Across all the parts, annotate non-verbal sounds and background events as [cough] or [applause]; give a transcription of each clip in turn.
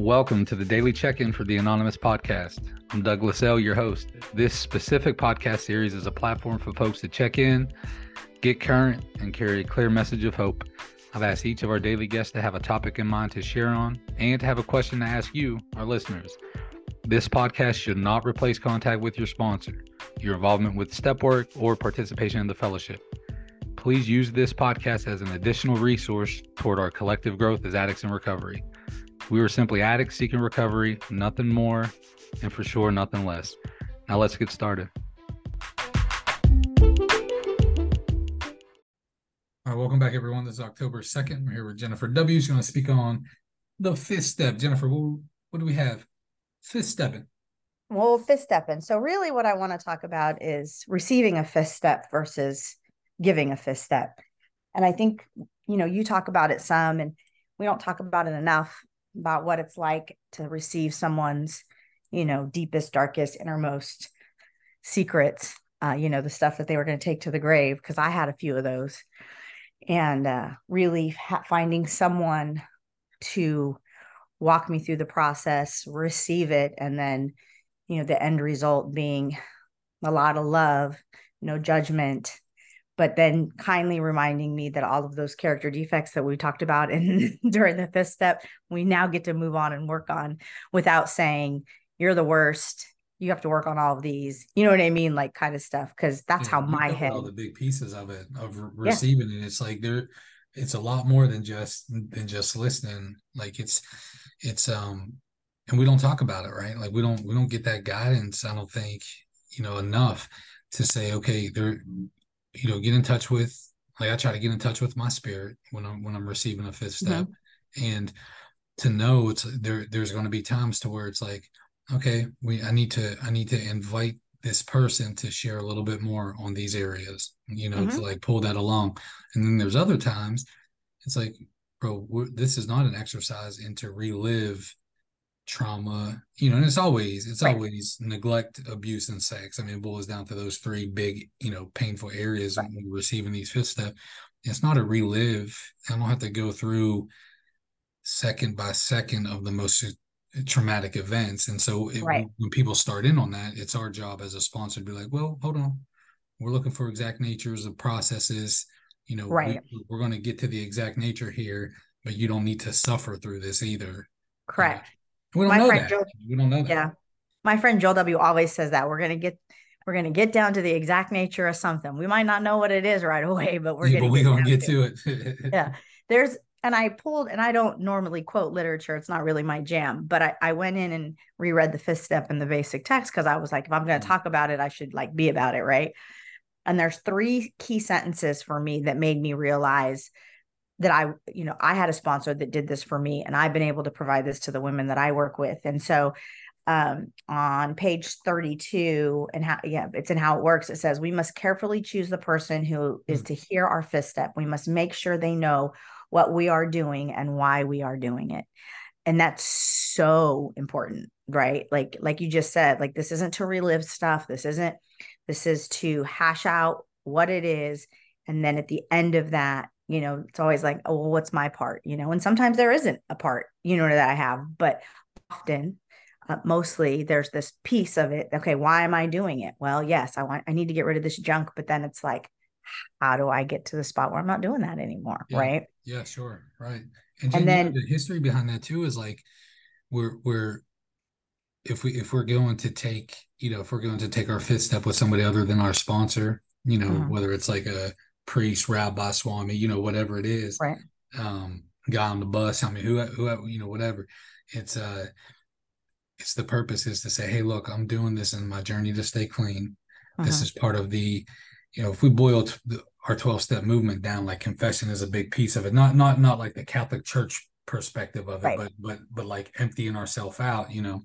Welcome to the daily check in for the Anonymous Podcast. I'm Douglas L., your host. This specific podcast series is a platform for folks to check in, get current, and carry a clear message of hope. I've asked each of our daily guests to have a topic in mind to share on and to have a question to ask you, our listeners. This podcast should not replace contact with your sponsor, your involvement with step work, or participation in the fellowship. Please use this podcast as an additional resource toward our collective growth as addicts in recovery. We were simply addicts seeking recovery, nothing more, and for sure, nothing less. Now let's get started. All right, welcome back, everyone. This is October 2nd. We're here with Jennifer W. She's going to speak on the fifth step. Jennifer, what, what do we have? Fifth stepping. Well, fifth stepping. So, really, what I want to talk about is receiving a fifth step versus giving a fifth step. And I think, you know, you talk about it some, and we don't talk about it enough about what it's like to receive someone's, you know, deepest, darkest, innermost secrets, uh, you know, the stuff that they were going to take to the grave, because I had a few of those. And uh, really ha- finding someone to walk me through the process, receive it, and then, you know, the end result being a lot of love, no judgment, but then kindly reminding me that all of those character defects that we talked about in [laughs] during the fifth step we now get to move on and work on without saying you're the worst. You have to work on all of these. You know what i mean? Like kind of stuff because that's yeah, how my head all the big pieces of it of receiving yeah. it it's like there it's a lot more than just than just listening. Like it's it's um and we don't talk about it right? Like we don't we don't get that guidance i don't think you know enough to say okay there you know, get in touch with like I try to get in touch with my spirit when I'm when I'm receiving a fifth step. Mm-hmm. And to know it's there there's going to be times to where it's like, okay, we I need to I need to invite this person to share a little bit more on these areas, you know, mm-hmm. to like pull that along. And then there's other times it's like, bro, this is not an exercise into relive trauma you know and it's always it's right. always neglect abuse and sex i mean it boils down to those three big you know painful areas right. when receiving these fifth step it's not a relive i don't have to go through second by second of the most uh, traumatic events and so it, right. when people start in on that it's our job as a sponsor to be like well hold on we're looking for exact natures of processes you know right. we, we're going to get to the exact nature here but you don't need to suffer through this either correct we don't my know friend that. Joel, we don't know that. Yeah. My friend Joel W always says that we're gonna get we're gonna get down to the exact nature of something. We might not know what it is right [laughs] away, but we're yeah, gonna but we're gonna get to, to it. [laughs] yeah. There's and I pulled and I don't normally quote literature. It's not really my jam, but I, I went in and reread the fifth step in the basic text because I was like, if I'm gonna mm. talk about it, I should like be about it, right? And there's three key sentences for me that made me realize that I, you know, I had a sponsor that did this for me, and I've been able to provide this to the women that I work with. And so, um, on page 32, and how, yeah, it's in how it works. It says, We must carefully choose the person who is mm. to hear our fifth step. We must make sure they know what we are doing and why we are doing it. And that's so important, right? Like, like you just said, like, this isn't to relive stuff. This isn't, this is to hash out what it is. And then at the end of that, you know it's always like oh well, what's my part? you know and sometimes there isn't a part you know that i have but often uh, mostly there's this piece of it okay why am i doing it? Well yes i want i need to get rid of this junk but then it's like how do i get to the spot where i'm not doing that anymore? Yeah. right? Yeah sure. Right. And, and then the history behind that too is like we're we're if we if we're going to take you know if we're going to take our fifth step with somebody other than our sponsor you know mm-hmm. whether it's like a priest, rabbi, swami, you know, whatever it is. Right. Um, guy on the bus. I mean, who, who, you know, whatever. It's uh, it's the purpose is to say, hey, look, I'm doing this in my journey to stay clean. Uh-huh. This is part of the, you know, if we boil the, our 12 step movement down, like confession is a big piece of it. Not not not like the Catholic Church perspective of it, right. but but but like emptying ourselves out, you know,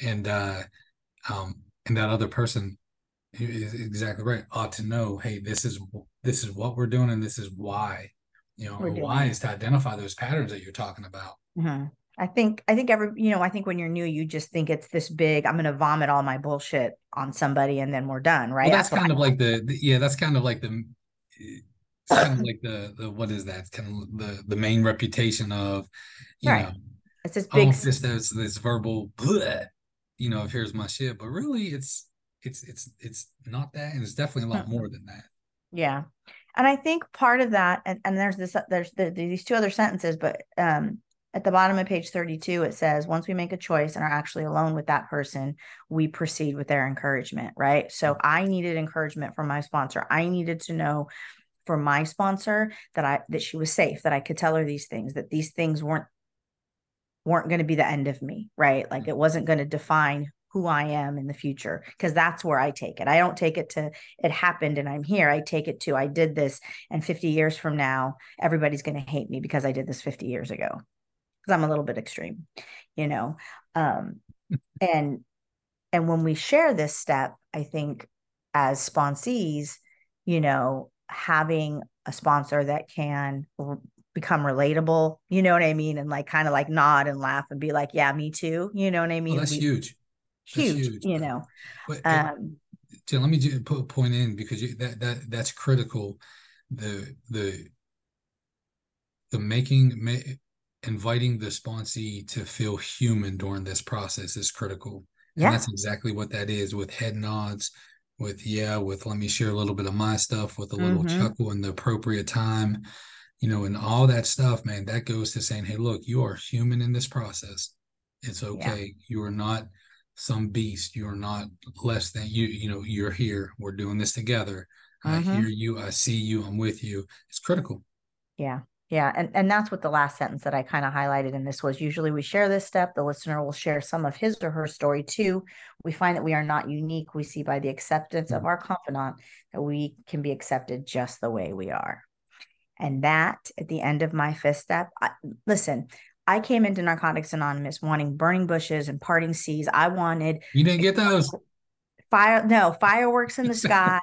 and uh, um, and that other person exactly right ought to know hey this is this is what we're doing and this is why you know why is to identify those patterns that you're talking about mm-hmm. i think i think every you know i think when you're new you just think it's this big i'm gonna vomit all my bullshit on somebody and then we're done right well, that's, that's kind of I, like the, the, yeah that's kind of like the it's kind of [laughs] like the the what is that kind of the the main reputation of you right. know it's this big just this this verbal bleh, you know, if here's my shit. But really it's it's it's it's not that and it's definitely a lot more than that. Yeah. And I think part of that, and, and there's this, there's the, these two other sentences, but um, at the bottom of page 32, it says, once we make a choice and are actually alone with that person, we proceed with their encouragement, right? So mm-hmm. I needed encouragement from my sponsor. I needed to know from my sponsor that I that she was safe, that I could tell her these things, that these things weren't weren't going to be the end of me, right? Like mm-hmm. it wasn't going to define who I am in the future because that's where I take it. I don't take it to it happened and I'm here. I take it to I did this and 50 years from now everybody's going to hate me because I did this 50 years ago. Cuz I'm a little bit extreme, you know. Um [laughs] and and when we share this step, I think as sponsees, you know, having a sponsor that can become relatable, you know what I mean? And like kind of like nod and laugh and be like, yeah, me too. You know what I mean? Well, that's we, huge huge, huge. you know. But, um, let me just put a point in because you, that that that's critical. The the the making ma- inviting the sponsee to feel human during this process is critical. And yeah. that's exactly what that is with head nods, with yeah, with let me share a little bit of my stuff with a little mm-hmm. chuckle in the appropriate time, you know, and all that stuff, man, that goes to saying, hey, look, you are human in this process. It's okay. Yeah. You are not some beast. You're not less than you. You know, you're here. We're doing this together. Mm-hmm. I hear you. I see you. I'm with you. It's critical. Yeah. Yeah. And, and that's what the last sentence that I kind of highlighted in this was usually we share this step. The listener will share some of his or her story too. We find that we are not unique. We see by the acceptance of mm. our confidant that we can be accepted just the way we are. And that at the end of my fifth step, I, listen, I came into Narcotics Anonymous wanting burning bushes and parting seas. I wanted You didn't get those. Fire no fireworks in the [laughs] sky.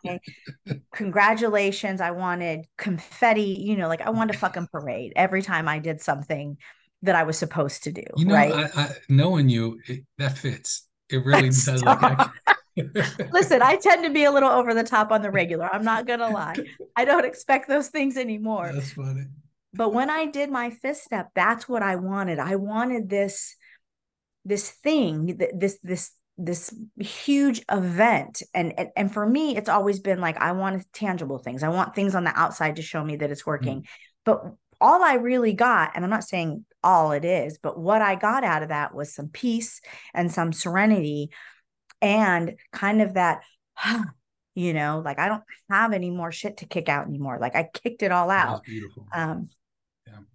Congratulations. I wanted confetti, you know, like I wanted a fucking parade every time I did something that I was supposed to do. You know, right? I, I, knowing you, it, that fits. It really does. [laughs] Like [laughs] Listen, I tend to be a little over the top on the regular. I'm not gonna lie. I don't expect those things anymore. That's funny. But when I did my fifth step, that's what I wanted. I wanted this this thing, this this this huge event and, and and for me it's always been like i want tangible things i want things on the outside to show me that it's working mm. but all i really got and i'm not saying all it is but what i got out of that was some peace and some serenity and kind of that you know like i don't have any more shit to kick out anymore like i kicked it all out beautiful um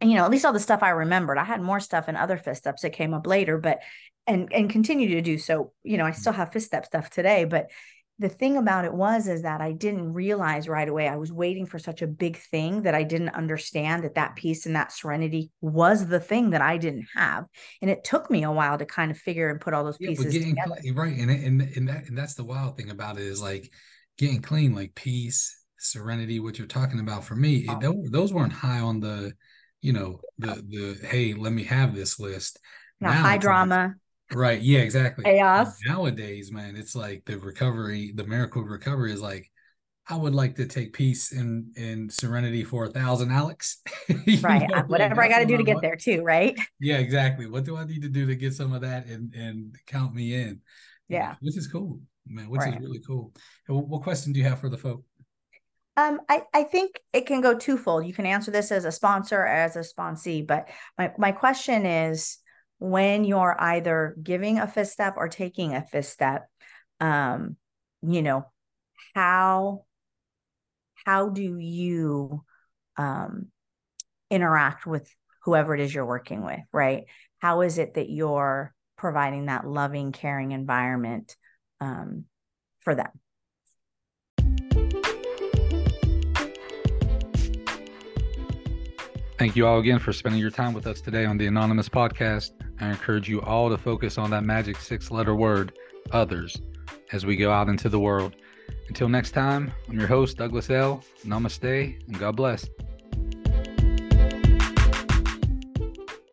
and you know, at least all the stuff I remembered. I had more stuff in other fifth steps that came up later, but and and continue to do so. You know, I still have fifth step stuff today, but the thing about it was is that I didn't realize right away. I was waiting for such a big thing that I didn't understand that that peace and that serenity was the thing that I didn't have, and it took me a while to kind of figure and put all those pieces getting, together. Right, and and and that and that's the wild thing about it is like getting clean, like peace, serenity. What you're talking about for me, oh. it, those weren't high on the you know the the hey let me have this list now, high drama like, right yeah exactly chaos nowadays man it's like the recovery the miracle recovery is like I would like to take peace and and serenity for a thousand, Alex. [laughs] right. Know, Whatever like, I got to do to get there too, right? Yeah, exactly. What do I need to do to get some of that and and count me in? Yeah, which is cool, man. Which right. is really cool. What, what question do you have for the folk? Um, I, I think it can go twofold. You can answer this as a sponsor as a sponsee, but my, my question is when you're either giving a fifth step or taking a fifth step, um, you know, how how do you um interact with whoever it is you're working with, right? How is it that you're providing that loving, caring environment um, for them? Thank you all again for spending your time with us today on the Anonymous Podcast. I encourage you all to focus on that magic six letter word, others, as we go out into the world. Until next time, I'm your host, Douglas L. Namaste, and God bless.